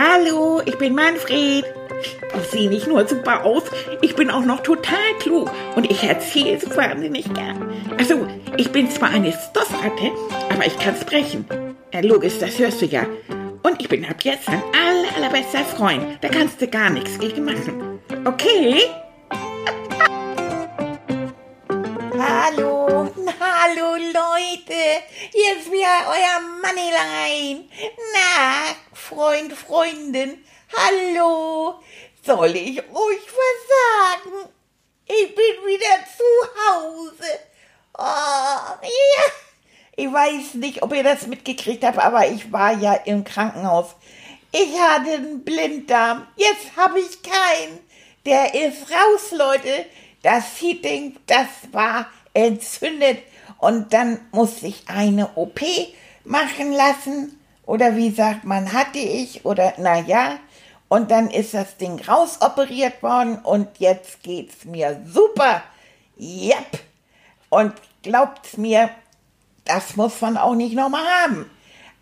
Hallo, ich bin Manfred. Ich sehe nicht nur super aus, ich bin auch noch total klug und ich erzähle so wahnsinnig gern. Also, ich bin zwar eine Stoffratte, aber ich kann sprechen. Ja, logisch, das hörst du ja. Und ich bin ab jetzt dein aller, allerbester Freund. Da kannst du gar nichts gegen machen. Okay? Hallo, hallo Leute, hier ist wieder euer Moneyline. Na, Freund, Freundin, hallo. Soll ich euch was sagen? Ich bin wieder zu Hause. Oh, ja. Ich weiß nicht, ob ihr das mitgekriegt habt, aber ich war ja im Krankenhaus. Ich hatte einen Blinddarm. Jetzt habe ich keinen. Der ist raus, Leute. Das Heating, das war entzündet. Und dann musste ich eine OP machen lassen. Oder wie sagt man, hatte ich. Oder naja. Und dann ist das Ding rausoperiert worden. Und jetzt geht's mir super. Yep. Und glaubt's mir, das muss man auch nicht nochmal haben.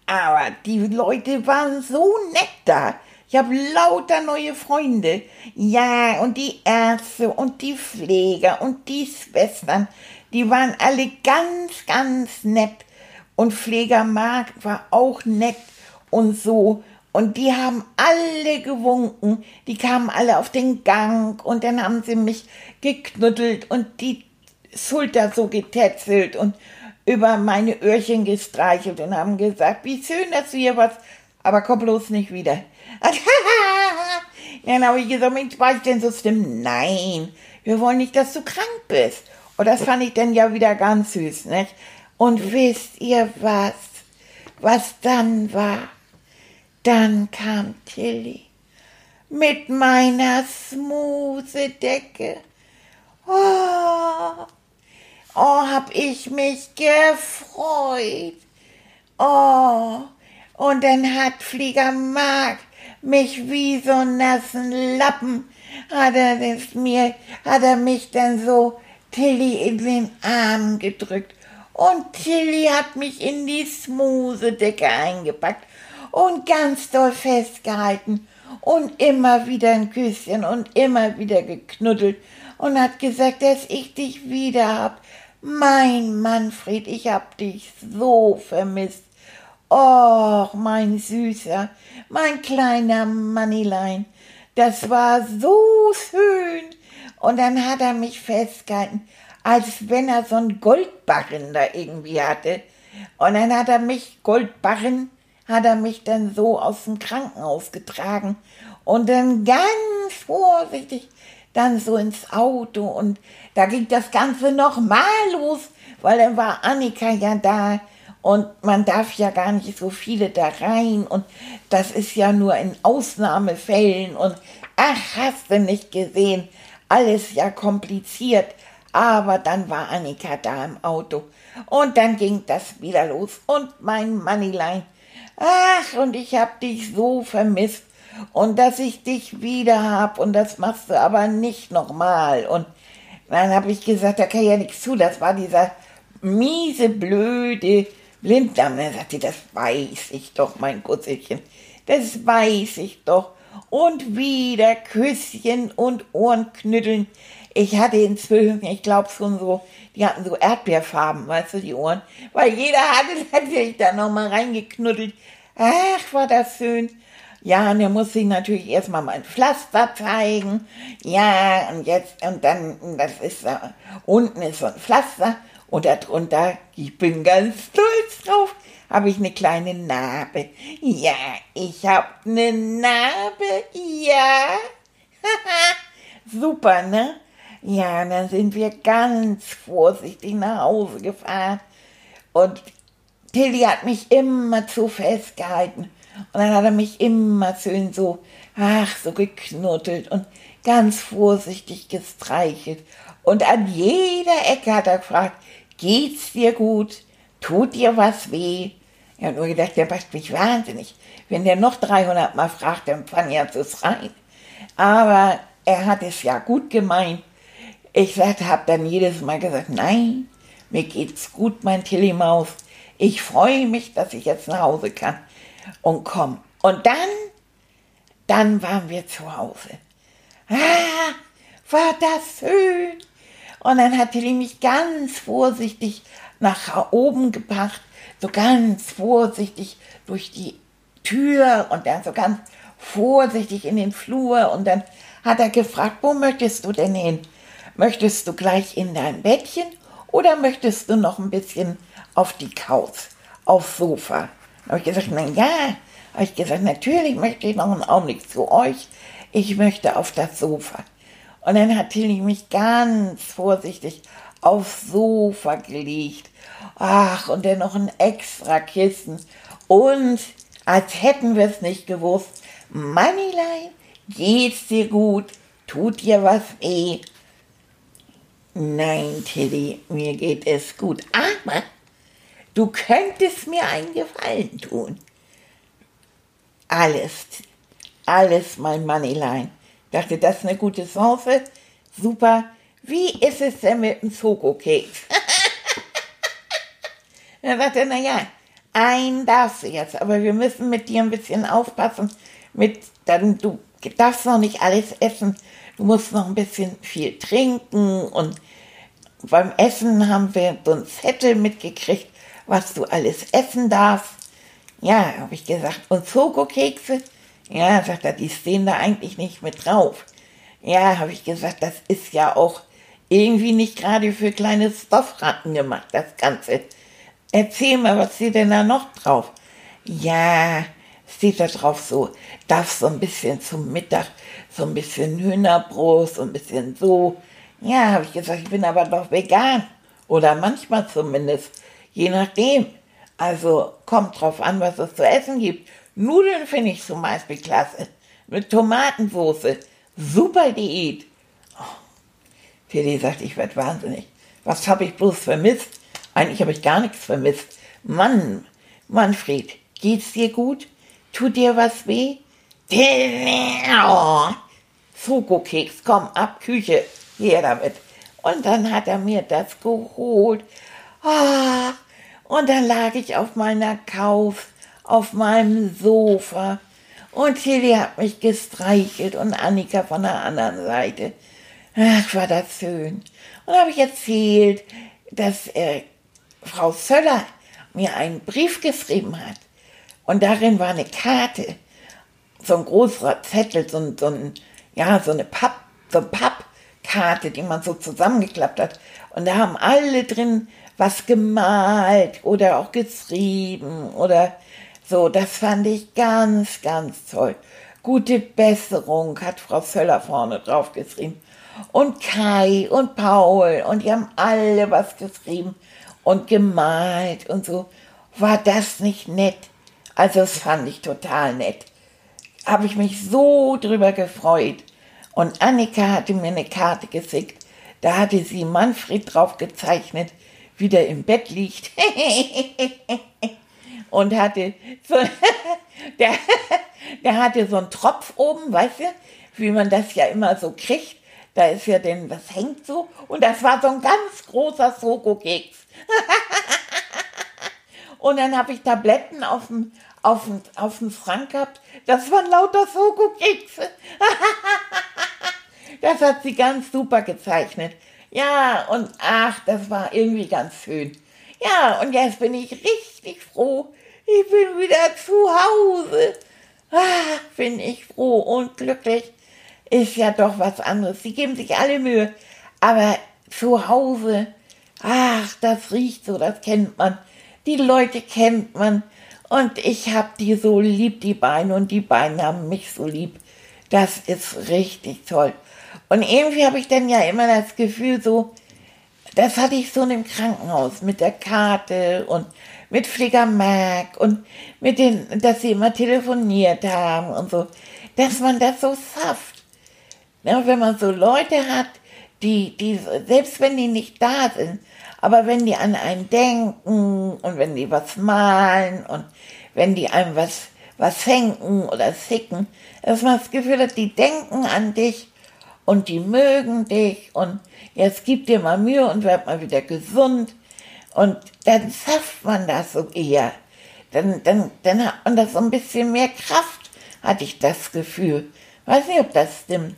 Aber die Leute waren so nett da. Ich habe lauter neue Freunde. Ja, und die Ärzte und die Pfleger und die Schwestern, die waren alle ganz, ganz nett. Und Pfleger Mark war auch nett und so. Und die haben alle gewunken. Die kamen alle auf den Gang und dann haben sie mich geknuddelt und die Schulter so getätselt und über meine Öhrchen gestreichelt und haben gesagt, wie schön, dass du hier warst, aber komm bloß nicht wieder. Dann habe ich gesagt, Mensch, war ich denn so schlimm? Nein, wir wollen nicht, dass du krank bist. Und das fand ich dann ja wieder ganz süß, nicht? Und wisst ihr was? Was dann war? Dann kam Tilly mit meiner Smusedecke. Oh, oh, hab ich mich gefreut. Oh, und dann hat Flieger Mark mich wie so nassen Lappen, hat er mir, hat er mich dann so Tilly in den Arm gedrückt. Und Tilly hat mich in die Smusedecke eingepackt und ganz doll festgehalten und immer wieder ein Küsschen und immer wieder geknuddelt und hat gesagt, dass ich dich wieder hab. Mein Manfred, ich hab dich so vermisst. Och, mein Süßer, mein kleiner Mannilein, das war so schön. Und dann hat er mich festgehalten, als wenn er so einen Goldbarren da irgendwie hatte. Und dann hat er mich, Goldbarren, hat er mich dann so aus dem Krankenhaus getragen und dann ganz vorsichtig dann so ins Auto und da ging das Ganze noch mal los, weil dann war Annika ja da und man darf ja gar nicht so viele da rein und das ist ja nur in Ausnahmefällen und ach, hast du nicht gesehen, alles ja kompliziert. Aber dann war Annika da im Auto und dann ging das wieder los und mein Moneyline. Ach, und ich hab dich so vermisst und dass ich dich wieder hab und das machst du aber nicht nochmal. Und dann habe ich gesagt, da kann ja nichts zu, das war dieser miese, blöde Blinddarm. Dann sagte, das weiß ich doch, mein Gusselchen. Das weiß ich doch. Und wieder Küsschen und Ohrenknütteln. Ich hatte inzwischen, ich glaube schon so, die hatten so Erdbeerfarben, weißt du, die Ohren. Weil jeder hatte natürlich da nochmal reingeknuddelt. Ach, war das schön. Ja, und er muss sich natürlich erstmal mein Pflaster zeigen. Ja, und jetzt, und dann, das ist da, unten ist so ein Pflaster und darunter, ich bin ganz stolz drauf, habe ich eine kleine Narbe. Ja, ich habe eine Narbe, ja. Super, ne? Ja, dann sind wir ganz vorsichtig nach Hause gefahren. Und Tilly hat mich immer zu festgehalten. Und dann hat er mich immer schön so, ach, so geknuddelt und ganz vorsichtig gestreichelt. Und an jeder Ecke hat er gefragt, geht's dir gut? Tut dir was weh? Ich habe nur gedacht, der macht mich wahnsinnig. Wenn der noch 300 Mal fragt, dann fange ich an zu schreien. Aber er hat es ja gut gemeint. Ich habe dann jedes Mal gesagt, nein, mir geht's gut, mein Tilly-Maus. Ich freue mich, dass ich jetzt nach Hause kann. Und komm. Und dann dann waren wir zu Hause. Ah, war das schön. Und dann hat Tilly mich ganz vorsichtig nach oben gebracht, so ganz vorsichtig durch die Tür und dann so ganz vorsichtig in den Flur und dann hat er gefragt, wo möchtest du denn hin? Möchtest du gleich in dein Bettchen oder möchtest du noch ein bisschen auf die Couch, aufs Sofa? Da habe ich gesagt, na ja, habe ich gesagt, natürlich möchte ich noch einen Augenblick zu euch. Ich möchte auf das Sofa. Und dann hat Tilly mich ganz vorsichtig aufs Sofa gelegt. Ach, und dann noch ein extra Kissen. Und als hätten wir es nicht gewusst, Moneylein, geht's dir gut? Tut dir was weh? Nein, Tilly, mir geht es gut. Aber du könntest mir einen Gefallen tun. Alles, alles, mein Moneylein. Dachte, das ist eine gute Chance. Super. Wie ist es denn mit dem Schokokeks? er sagte, naja, ein darfst du jetzt, aber wir müssen mit dir ein bisschen aufpassen. Mit, dann, du darfst noch nicht alles essen. Du musst noch ein bisschen viel trinken und beim Essen haben wir so einen Zettel mitgekriegt, was du alles essen darfst. Ja, habe ich gesagt. Und Schokokekse? Ja, sagt er, die stehen da eigentlich nicht mit drauf. Ja, habe ich gesagt, das ist ja auch irgendwie nicht gerade für kleine Stoffratten gemacht, das Ganze. Erzähl mal, was steht denn da noch drauf? Ja, steht da drauf so, darf so ein bisschen zum Mittag, so ein bisschen Hühnerbrust, so ein bisschen so. Ja, habe ich gesagt, ich bin aber doch vegan. Oder manchmal zumindest, je nachdem. Also kommt drauf an, was es zu essen gibt. Nudeln finde ich zum Beispiel klasse. Mit Tomatensoße. Super Diät. Oh. Sagt, ich werde wahnsinnig. Was habe ich bloß vermisst? Eigentlich habe ich gar nichts vermisst. Mann, Manfred, geht's dir gut? Tut dir was weh? Oh. Schokokeks, komm, ab, Küche, her damit. Und dann hat er mir das geholt. Ah, und dann lag ich auf meiner Couch auf meinem Sofa und Tilly hat mich gestreichelt und Annika von der anderen Seite. Ach, war das schön. Und habe ich erzählt, dass äh, Frau Söller mir einen Brief geschrieben hat. Und darin war eine Karte, so ein großer Zettel, so, ein, so, ein, ja, so eine Papp, so eine Pappkarte, die man so zusammengeklappt hat. Und da haben alle drin was gemalt oder auch geschrieben oder so, das fand ich ganz, ganz toll. Gute Besserung hat Frau Völler vorne drauf geschrieben. Und Kai und Paul und die haben alle was geschrieben und gemalt und so. War das nicht nett? Also das fand ich total nett. Habe ich mich so drüber gefreut. Und Annika hatte mir eine Karte geschickt. Da hatte sie Manfred drauf gezeichnet, wie der im Bett liegt. und hatte so, der, der hatte so einen Tropf oben, weißt du, wie man das ja immer so kriegt. Da ist ja denn, das hängt so. Und das war so ein ganz großer Schokokeks. Und dann habe ich Tabletten auf dem, auf dem, auf dem Schrank gehabt. Das waren lauter Schokokekse. das hat sie ganz super gezeichnet. Ja, und ach, das war irgendwie ganz schön. Ja, und jetzt bin ich richtig froh. Ich bin wieder zu Hause. Ah, bin ich froh und glücklich. Ist ja doch was anderes. Sie geben sich alle Mühe. Aber zu Hause, ach, das riecht so, das kennt man. Die Leute kennt man. Und ich hab die so lieb, die Beine, und die Beine haben mich so lieb. Das ist richtig toll. Und irgendwie habe ich dann ja immer das Gefühl so, das hatte ich so in dem Krankenhaus mit der Karte und mit Pfleger Mark und mit den, dass sie immer telefoniert haben und so, dass man das so saft. Ja, wenn man so Leute hat, die, die, selbst wenn die nicht da sind, aber wenn die an einen denken und wenn die was malen und wenn die einem was, was schenken oder schicken, dass man das Gefühl hat, die denken an dich und die mögen dich und jetzt gib dir mal Mühe und werd mal wieder gesund. Und dann schafft man das so eher. Dann, dann, dann hat man das so ein bisschen mehr Kraft hatte ich das Gefühl. Weiß nicht, ob das stimmt.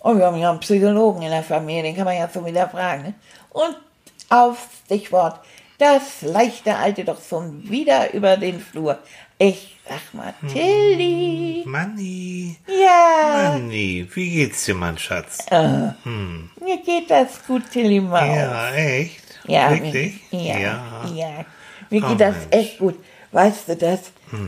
Und wir haben ja einen Psychologen in der Familie, den kann man ja so wieder fragen. Ne? Und auf Stichwort, das leichte alte doch schon wieder über den Flur. Ich sag mal, Tilly. Manni. Ja, Manni, wie geht's dir, mein Schatz? äh, mir geht das gut, Tilly Maus. Ja, echt? Ja, Wirklich? mir- Ja, Ja. ja. Mir Oh, geht das Mensch. echt gut. Weißt du das?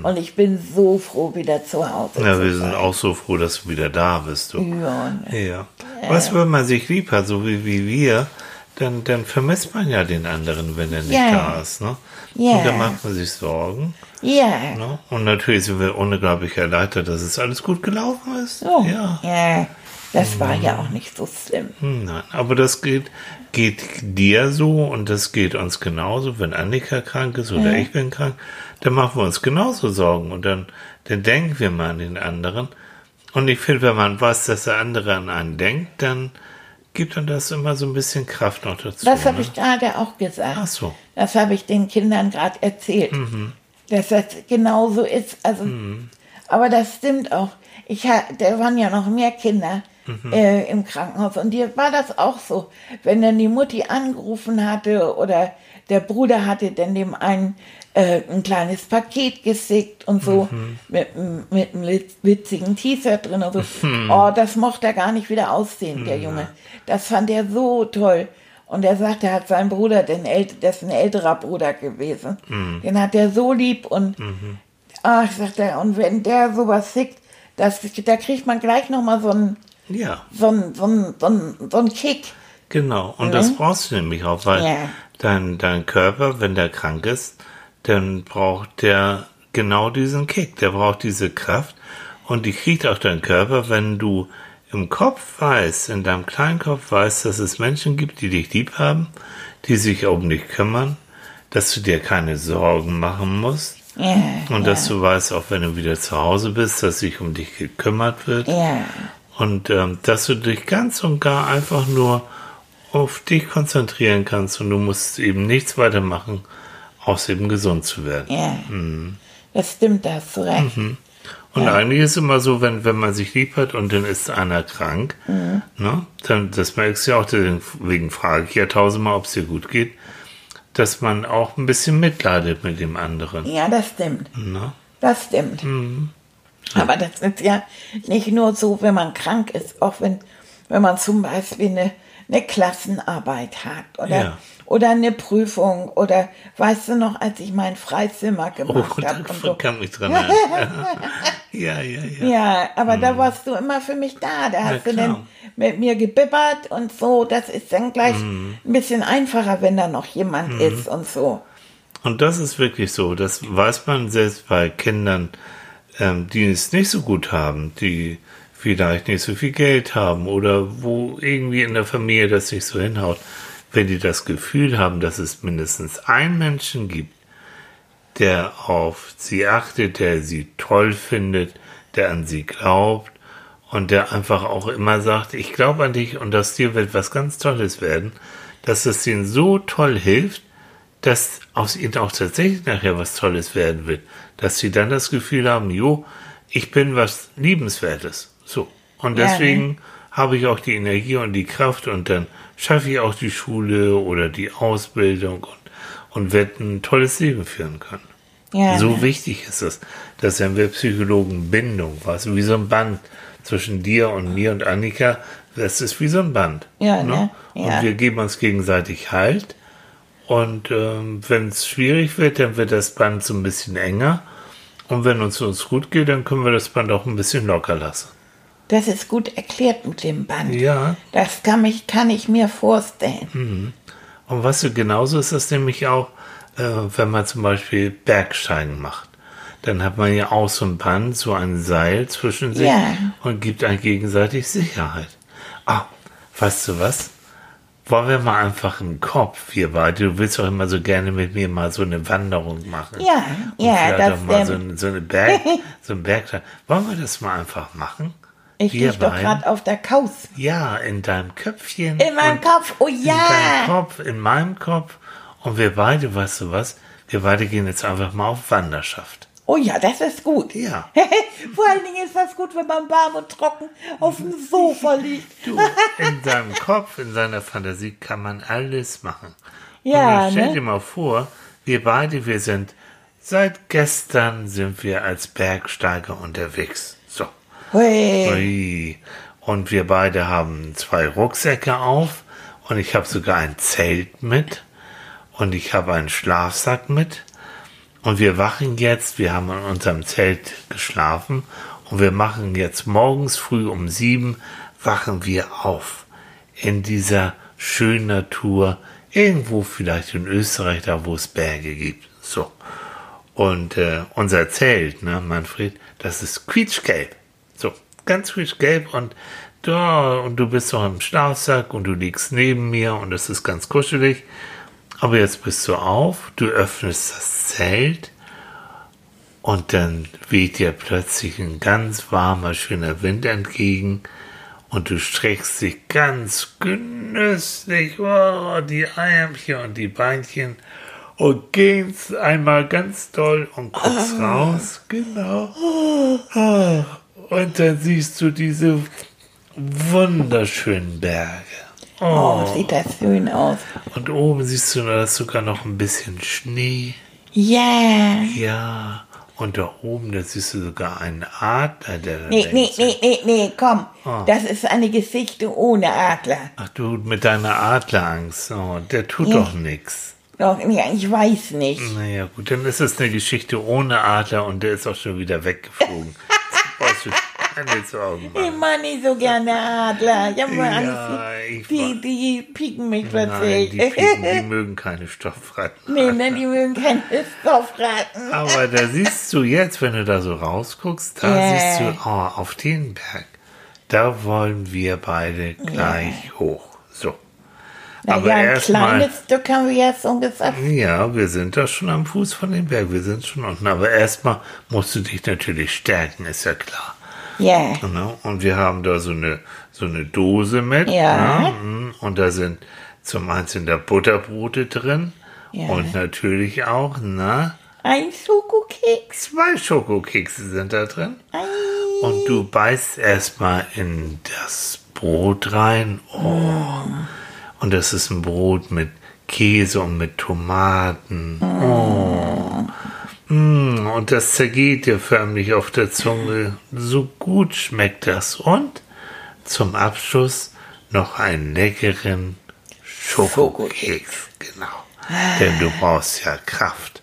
Und ich bin so froh, wieder zu Hause Ja, zu wir sind auch so froh, dass du wieder da bist. Du. Ja, ne? Ja. Was, wenn man sich lieb hat, so wie, wie wir, dann, dann vermisst man ja den anderen, wenn er nicht Ja. da ist. Ne? Ja. Und dann macht man sich Sorgen. ja. Ne? Und natürlich sind wir unglaublich erleichtert, dass es alles gut gelaufen ist. So. Ja. ja. Das war ja auch nicht so schlimm. Hm, Nein, aber das geht, geht dir so und das geht uns genauso. Wenn Annika krank ist oder ich bin krank, dann machen wir uns genauso Sorgen und dann, dann denken wir mal an den anderen. Und ich finde, wenn man weiß, dass der andere an einen denkt, dann gibt dann das immer so ein bisschen Kraft noch dazu. Das habe ne? ich gerade auch gesagt. Ach so. Mhm. Das habe ich den Kindern gerade erzählt. Dass das genauso ist. Also, aber das stimmt auch. Ich da waren ja noch mehr Kinder Mhm. äh, im Krankenhaus und dir war das auch so. Wenn dann die Mutti angerufen hatte oder der Bruder hatte dann dem einen äh, ein kleines Paket geschickt und so Mhm. mit, mit einem witzigen T-Shirt drin und so. Oh, das mochte er gar nicht wieder aussehen, der Junge. Das fand er so toll. Und er sagte, er hat sein Bruder, den äl das ist ein älterer Bruder gewesen, den hat er so lieb und ach, sagt er, und wenn der sowas schickt, das, da kriegt man gleich nochmal so einen Ja, so einen so einen- so einen- so einen Kick. genau. Und das brauchst du nämlich auch, weil Ja. dein, dein Körper, wenn der krank ist, dann braucht der genau diesen Kick. Der braucht diese Kraft. Und die kriegt auch dein Körper, wenn du im Kopf weißt, in deinem kleinen Kopf weißt, dass es Menschen gibt, die dich lieb haben, die sich um dich kümmern, dass du dir keine Sorgen machen musst. Ja, Und dass du weißt, auch wenn du wieder zu Hause bist, dass sich um dich gekümmert wird. ja, Und ähm, dass du dich ganz und gar einfach nur auf dich konzentrieren kannst und du musst eben nichts weiter machen, außer eben gesund zu werden. ja. Mhm. Das stimmt, da hast du recht. Und eigentlich ist es immer so, wenn, wenn man sich lieb hat und dann ist einer krank, Mhm. ne, dann, das merkst du ja auch, deswegen frage ich ja tausendmal, ob es dir gut geht, dass man auch ein bisschen mitleidet mit dem anderen. Ja, das stimmt. Ne? Das stimmt. Aber das ist ja nicht nur so, wenn man krank ist, auch wenn, wenn man zum Beispiel eine, eine Klassenarbeit hat oder, Ja. Oder eine Prüfung oder weißt du noch, als ich mein Freizimmer Oh, gemacht da habe und so. kann mich dran ja, ja, ja. Ja, aber da warst du immer für mich da. Da hast du Mhm. klar. dann mit mir gebibbert und so. Das ist dann gleich Mhm. ein bisschen einfacher, wenn da noch jemand ist und so. Und das ist wirklich so. Das weiß man selbst bei Kindern, ähm, die es nicht so gut haben, die vielleicht nicht so viel Geld haben oder wo irgendwie in der Familie das nicht so hinhaut. Wenn die das Gefühl haben, dass es mindestens einen Menschen gibt, der auf sie achtet, der sie toll findet, der an sie glaubt und der einfach auch immer sagt, ich glaube an dich und aus dir wird was ganz Tolles werden, dass es ihnen so toll hilft, dass aus ihnen auch tatsächlich nachher was Tolles werden wird. Dass sie dann das Gefühl haben, jo, ich bin was Liebenswertes. So. Und Ja, deswegen habe ich auch die Energie und die Kraft und dann schaffe ich auch die Schule oder die Ausbildung und, und werde ein tolles Leben führen können. Ja, So wichtig ist es, dass wenn wir Psychologen Bindung, was wie so ein Band zwischen dir und mir und Annika, das ist wie so ein Band. Ja, ne? Und Ja. wir geben uns gegenseitig Halt. Und ähm, wenn es schwierig wird, dann wird das Band so ein bisschen enger. Und wenn uns uns gut geht, dann können wir das Band auch ein bisschen locker lassen. Das ist gut erklärt mit dem Band. Ja. Das kann, mich, kann ich mir vorstellen. Und weißt du, genauso ist das nämlich auch, äh, wenn man zum Beispiel Bergsteigen macht. Dann hat man ja auch so ein Band, so ein Seil zwischen sich Ja. und gibt einem gegenseitig Sicherheit. Ah, weißt du was? Wollen wir mal einfach einen Kopf, wir beide, du willst doch immer so gerne mit mir mal so eine Wanderung machen. Ja, Und ja, das auch mal so, ähm, eine, so eine Berg, so ein Bergsteig. Wollen wir das mal einfach machen? Ich Wir liege doch gerade auf der Couch. Ja, in deinem Köpfchen. In meinem Kopf. Oh in deinem ja. Kopf, in meinem Kopf. Und wir beide, weißt du was? Wir beide gehen jetzt einfach mal auf Wanderschaft. Oh ja, das ist gut. Ja. Vor allen Dingen ist das gut, wenn man warm und trocken auf dem Sofa liegt. Du, in seinem Kopf, in seiner Fantasie kann man alles machen. Ja, Und stell ne? dir mal vor, wir beide, wir sind, seit gestern sind wir als Bergsteiger unterwegs. Hui. Ui. Und wir beide haben zwei Rucksäcke auf und ich habe sogar ein Zelt mit und ich habe einen Schlafsack mit und wir wachen jetzt, wir haben in unserem Zelt geschlafen und wir machen jetzt morgens früh um sieben, wachen wir auf in dieser schönen Natur, irgendwo vielleicht in Österreich, da wo es Berge gibt. So. Und äh, unser Zelt, ne, Manfred, das ist quietschgelb. Ganz quietschgelb und da, und du bist doch im Schlafsack und du liegst neben mir und es ist ganz kuschelig. Aber jetzt bist du auf, du öffnest das Zelt und dann weht dir plötzlich ein ganz warmer, schöner Wind entgegen und du streckst dich ganz genüsslich, oh, die Ärmchen und die Beinchen und gehst einmal ganz doll und guckst raus, genau. Ah, Und dann siehst du diese wunderschönen Berge. Oh, sieht das schön aus. Und oben siehst du, da ist sogar noch ein bisschen Schnee. Ja. Ja, und da oben, da siehst du sogar einen Adler, der da Nee, nee, nee, nee, nee, komm. Ah. Das ist eine Geschichte ohne Adler. Ach du, mit deiner Adlerangst, oh, der tut Ja. doch nix. Doch, ja, ich weiß nicht. Naja, gut, dann ist es eine Geschichte ohne Adler und der ist auch schon wieder weggeflogen. Sorgen Ich mag nicht so gerne Adler. Ich hab mal Ja, Angst, ich die, die pieken mich Nein, plötzlich. die, Piken, die mögen keine Stoffratten. nee, ne, die mögen keine Stoffraten. Aber da siehst du jetzt, wenn du da so rausguckst, da Ja. siehst du, oh, auf den Berg, da wollen wir beide gleich hoch. So. Aber ja, ein kleines Stück haben wir jetzt ungefähr. ja, wir sind da schon am Fuß von dem Berg, wir sind schon unten. Aber erstmal musst du dich natürlich stärken, ist ja klar. Ja. Ne? Und wir haben da so eine, so eine Dose mit. Ja. Ne? Mhm. Und da sind zum einen sind da Butterbrote drin. Ja. Und natürlich auch, na, Ein Schokokeks. zwei Schokokekse sind da drin. Ei. Und du beißt erstmal in das Brot rein. Oh. Und das ist ein Brot mit Käse und mit Tomaten. Oh. Mm, und das zergeht dir förmlich auf der Zunge. So gut schmeckt das. Und zum Abschluss noch einen leckeren Schokokeks. Genau. Denn du brauchst ja Kraft.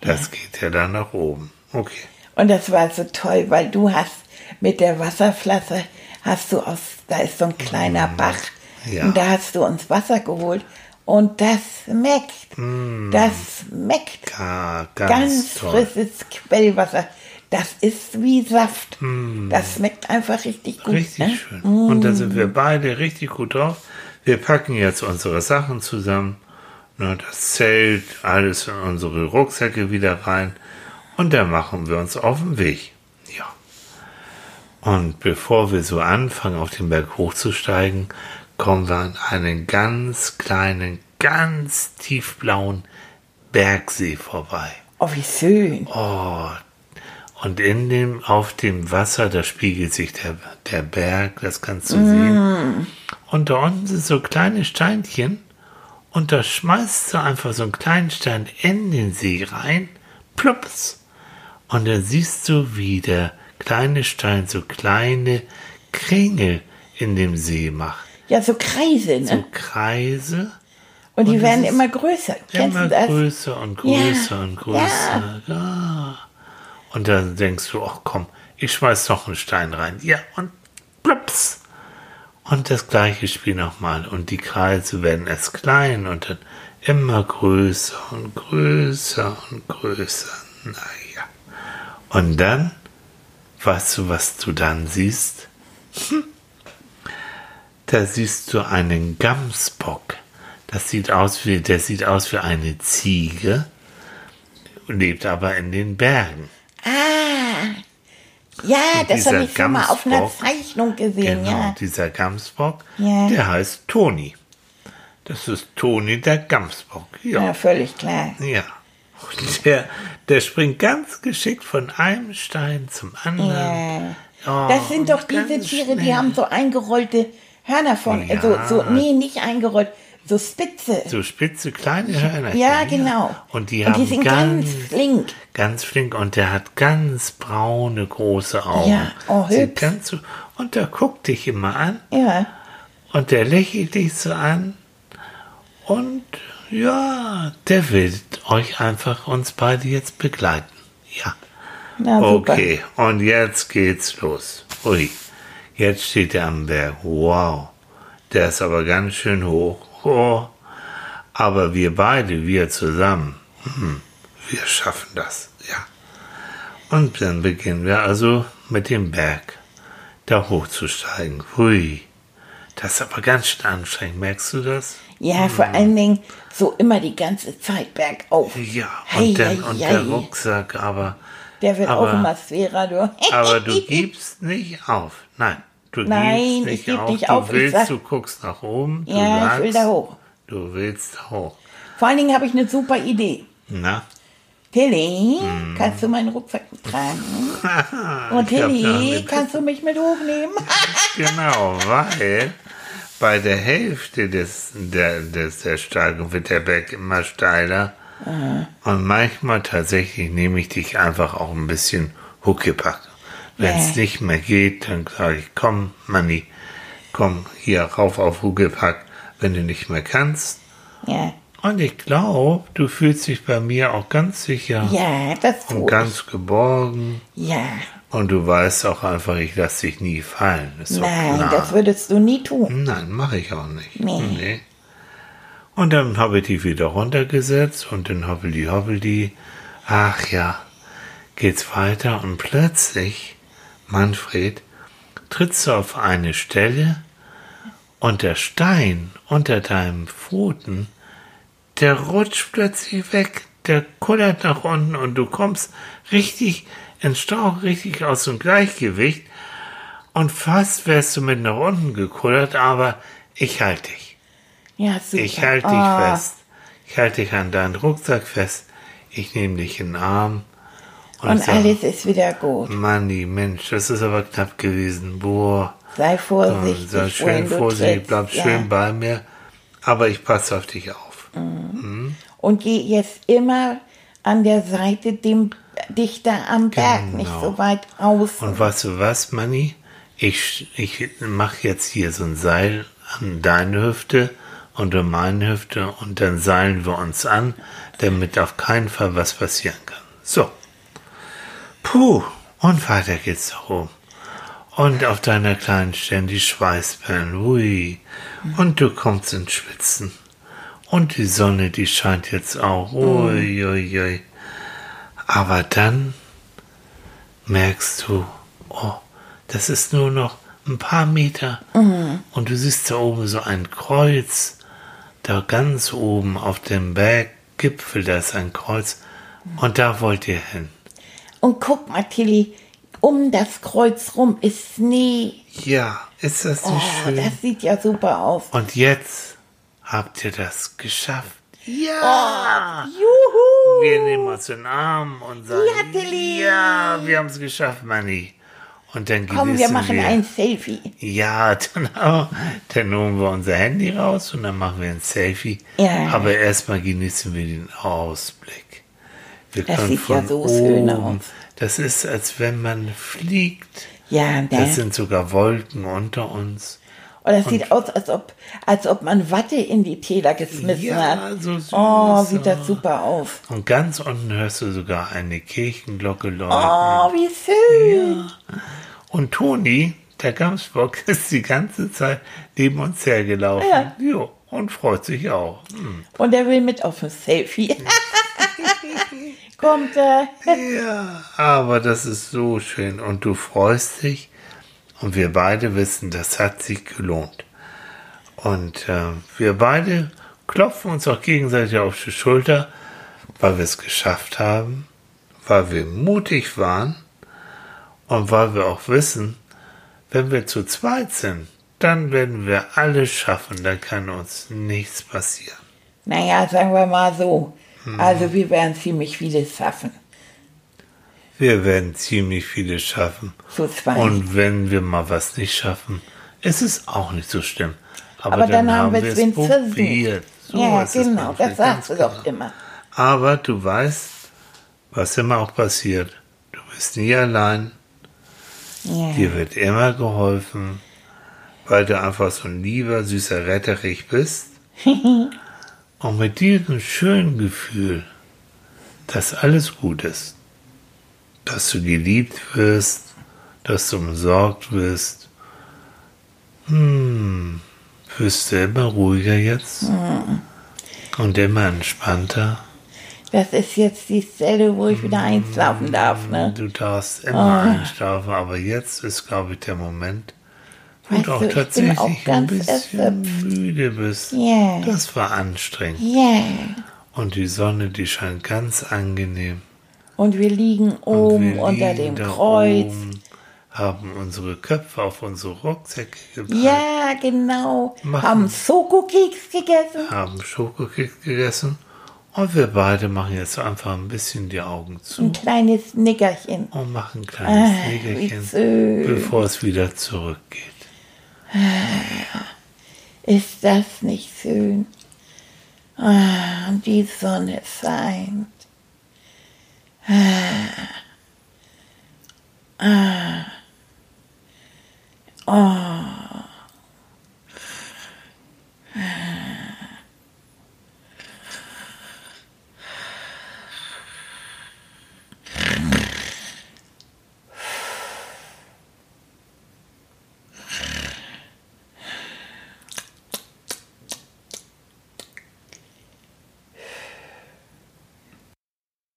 Das geht ja dann nach oben. Okay. Und das war so toll, weil du hast mit der Wasserflasche, hast du aus, da ist so ein kleiner Bach. Mm. Ja. Und da hast du uns Wasser geholt. Und das schmeckt. Das schmeckt. Mm. ganz, Ganz frisches Quellwasser. Das ist wie Saft. Das schmeckt einfach richtig gut. Mm. Richtig ne? schön. Und da sind wir beide richtig gut drauf. Wir packen jetzt unsere Sachen zusammen. Ne, das Zelt, alles in unsere Rucksäcke wieder rein. Und dann machen wir uns auf den Weg. Ja. Und bevor wir so anfangen, auf den Berg hochzusteigen, kommen wir an einen ganz kleinen, ganz tiefblauen Bergsee vorbei. Oh, wie schön. Oh, und in dem, auf dem Wasser, da spiegelt sich der, der Berg, das kannst du sehen. Und da unten sind so kleine Steinchen und da schmeißt du einfach so einen kleinen Stein in den See rein, plups. Und dann siehst du, wie der kleine Stein so kleine Kringel in dem See macht. Ja, so Kreise, ne? So Kreise. und die und werden immer größer. Immer größer und größer Ja, und größer. Ja. Und dann denkst du, ach komm, ich schmeiß noch einen Stein rein. Ja, und plups. Und das gleiche Spiel nochmal. Und die Kreise werden erst klein und dann immer größer und größer und größer. Naja. Und dann, weißt du, was du dann siehst? Hm. Da siehst du einen Gamsbock. Das sieht aus wie, der sieht aus wie eine Ziege, lebt aber in den Bergen. Ah. Ja, das dieser habe ich schon mal auf einer Zeichnung gesehen, Genau, ja. dieser Gamsbock, Ja. der heißt Toni. Das ist Toni der Gamsbock. Ja, Ja. völlig klar. ja. Und der, der springt ganz geschickt von einem Stein zum anderen. Ja. Oh, Das sind doch diese Tiere, die schnell. haben so eingerollte Hörner von, Ja. also so, nee, nicht eingerollt, so spitze. So spitze kleine Hörner. ja, genau. Und die Und haben die sind ganz, ganz flink. ganz flink und der hat ganz braune große Augen. Ja, oh, hübsch. ganz so, und der guckt dich immer an Ja, und der lächelt dich so an und ja, der will euch einfach uns beide jetzt begleiten. Ja. na super. Okay, und jetzt geht's los. Ui, jetzt steht er am Berg. Wow, der ist aber ganz schön hoch. Oh, aber wir beide, wir zusammen, hm, wir schaffen das, ja. Und dann beginnen wir also mit dem Berg da hochzusteigen. Hui, das ist aber ganz schön anstrengend, merkst du das? Ja, vor allen Dingen so immer die ganze Zeit bergauf. Ja, Hei, und, dann, hei, und hei. der Rucksack, aber Der wird aber- auch immer schwerer, du. Aber du gibst nicht auf. Nein, du Nein, ich nicht geb auf. nicht du auf. Ich willst, sag- du guckst nach oben. Du Ja, sagst, ich will da hoch. Du willst hoch. Vor allen Dingen habe ich eine super Idee. Na? Tilly, kannst du meinen Rucksack tragen? Und Ich da Tilly, kannst du mich mit hochnehmen? Genau, weil bei der Hälfte des, der, des, der Steigung wird der Berg immer steiler. Und manchmal tatsächlich nehme ich dich einfach auch ein bisschen Huckepack. Wenn es nicht mehr geht, dann sage ich, komm, Manni, komm hier rauf auf Huckepack, wenn du nicht mehr kannst. Ja, Und ich glaube, du fühlst dich bei mir auch ganz sicher ja, das und tue ich. ganz geborgen. Ja, Und du weißt auch einfach, ich lasse dich nie fallen. Ist nein, das würdest du nie tun. Nein, mache ich auch nicht. Nee. Und dann habe ich die wieder runtergesetzt und dann hoppeli hoppeli. Ach ja, geht's weiter und plötzlich, Manfred, trittst du auf eine Stelle und der Stein unter deinem Pfoten, der rutscht plötzlich weg, der kullert nach unten und du kommst richtig ins Stauch, richtig aus dem Gleichgewicht und fast wärst du mit nach unten gekullert, aber ich halte dich. Ja, super. Ich halte dich Ah, fest. Ich halte dich an deinen Rucksack fest. Ich nehme dich in den Arm. Und sag, alles ist wieder gut. Manni, Mensch, das ist aber knapp gewesen. Boah. Sei vorsichtig, sei schön du vorsichtig, bleib Ja. schön bei mir. Aber ich passe auf dich auf. Und geh jetzt immer an der Seite dem dichter am Berg, Genau. nicht so weit raus. Und weißt du was, Manni? Ich, ich mache jetzt hier so ein Seil an deine Hüfte und an meine Hüfte und dann seilen wir uns an, damit auf keinen Fall was passieren kann. So. Puh, und weiter geht's da oben. Und auf deiner kleinen Stirn die Schweißperlen, ui. Und du kommst ins Schwitzen. Und die Sonne, die scheint jetzt auch, ui, ui, ui. Aber dann merkst du, oh, das ist nur noch ein paar Meter. Und du siehst da oben so ein Kreuz. Da ganz oben auf dem Berggipfel, da ist ein Kreuz. Und da wollt ihr hin. Und guck mal, Tilly, um das Kreuz rum ist Schnee. Ja, ist das Oh, nicht schön? das sieht ja super aus. Und jetzt habt ihr das geschafft. Ja! Juhu! Wir nehmen uns in den Arm und sagen, Ja, Tilly. ja, wir haben es geschafft, Manni. Und dann Komm, wir machen wir. ein Selfie. Ja, dann, dann holen wir unser Handy raus und dann machen wir ein Selfie. Ja. Aber erstmal genießen wir den Ausblick. Wir Das sieht ja so schön aus. Das ist, als wenn man fliegt. Ja, ne? Das sind sogar Wolken unter uns. Und das sieht aus, als ob, als ob man Watte in die Täler geschmissen Ja, hat. so süß, oh, sieht ja. das super aus. Und ganz unten hörst du sogar eine Kirchenglocke läuten. Oh, wie schön. Und Toni, der Gamsbock, ist die ganze Zeit neben uns hergelaufen. Ja. Jo, und freut sich auch. Hm. Und er will mit auf ein Selfie. Kommt er. Ja, aber das ist so schön. Und du freust dich. Und wir beide wissen, das hat sich gelohnt. Und äh, wir beide klopfen uns auch gegenseitig auf die Schulter, weil wir es geschafft haben, weil wir mutig waren und weil wir auch wissen, wenn wir zu zweit sind, dann werden wir alles schaffen, da kann uns nichts passieren. Naja, sagen wir mal so. Also wir werden ziemlich vieles schaffen. Wir werden ziemlich vieles schaffen. So zwei. Und wenn wir mal was nicht schaffen, ist es auch nicht so schlimm. Aber, Aber dann, haben wir es wenigstens probiert. So ja, genau, das sagst du doch immer. Aber du weißt, was immer auch passiert. Du bist nie allein. Ja. Dir wird immer geholfen, weil du einfach so ein lieber, süßer Retterich bist. Und mit diesem schönen Gefühl, dass alles gut ist, dass du geliebt wirst, dass du umsorgt wirst, hm, wirst du immer ruhiger jetzt? Und immer entspannter. Das ist jetzt die Stelle, wo ich wieder einschlafen darf, ne? Du darfst immer einschlafen, aber jetzt ist, glaube ich, der Moment, Weißt du auch du, tatsächlich auch ein bisschen erschöpft. müde bist. Ja. Das war anstrengend. Ja. Und die Sonne, die scheint ganz angenehm. Und wir liegen Und oben wir unter liegen dem Kreuz. Oben, haben unsere Köpfe auf unsere Rucksäcke gepackt, Ja, genau. Machen. Haben Schokokeks gegessen. haben Schokokeks gegessen. Und wir beide machen jetzt einfach ein bisschen die Augen zu Ein kleines Nickerchen. und machen ein kleines Ah, schön. bevor es wieder zurückgeht. Äh, ist das nicht schön? Ah, die Sonne scheint. Äh, ah. Oh. Äh.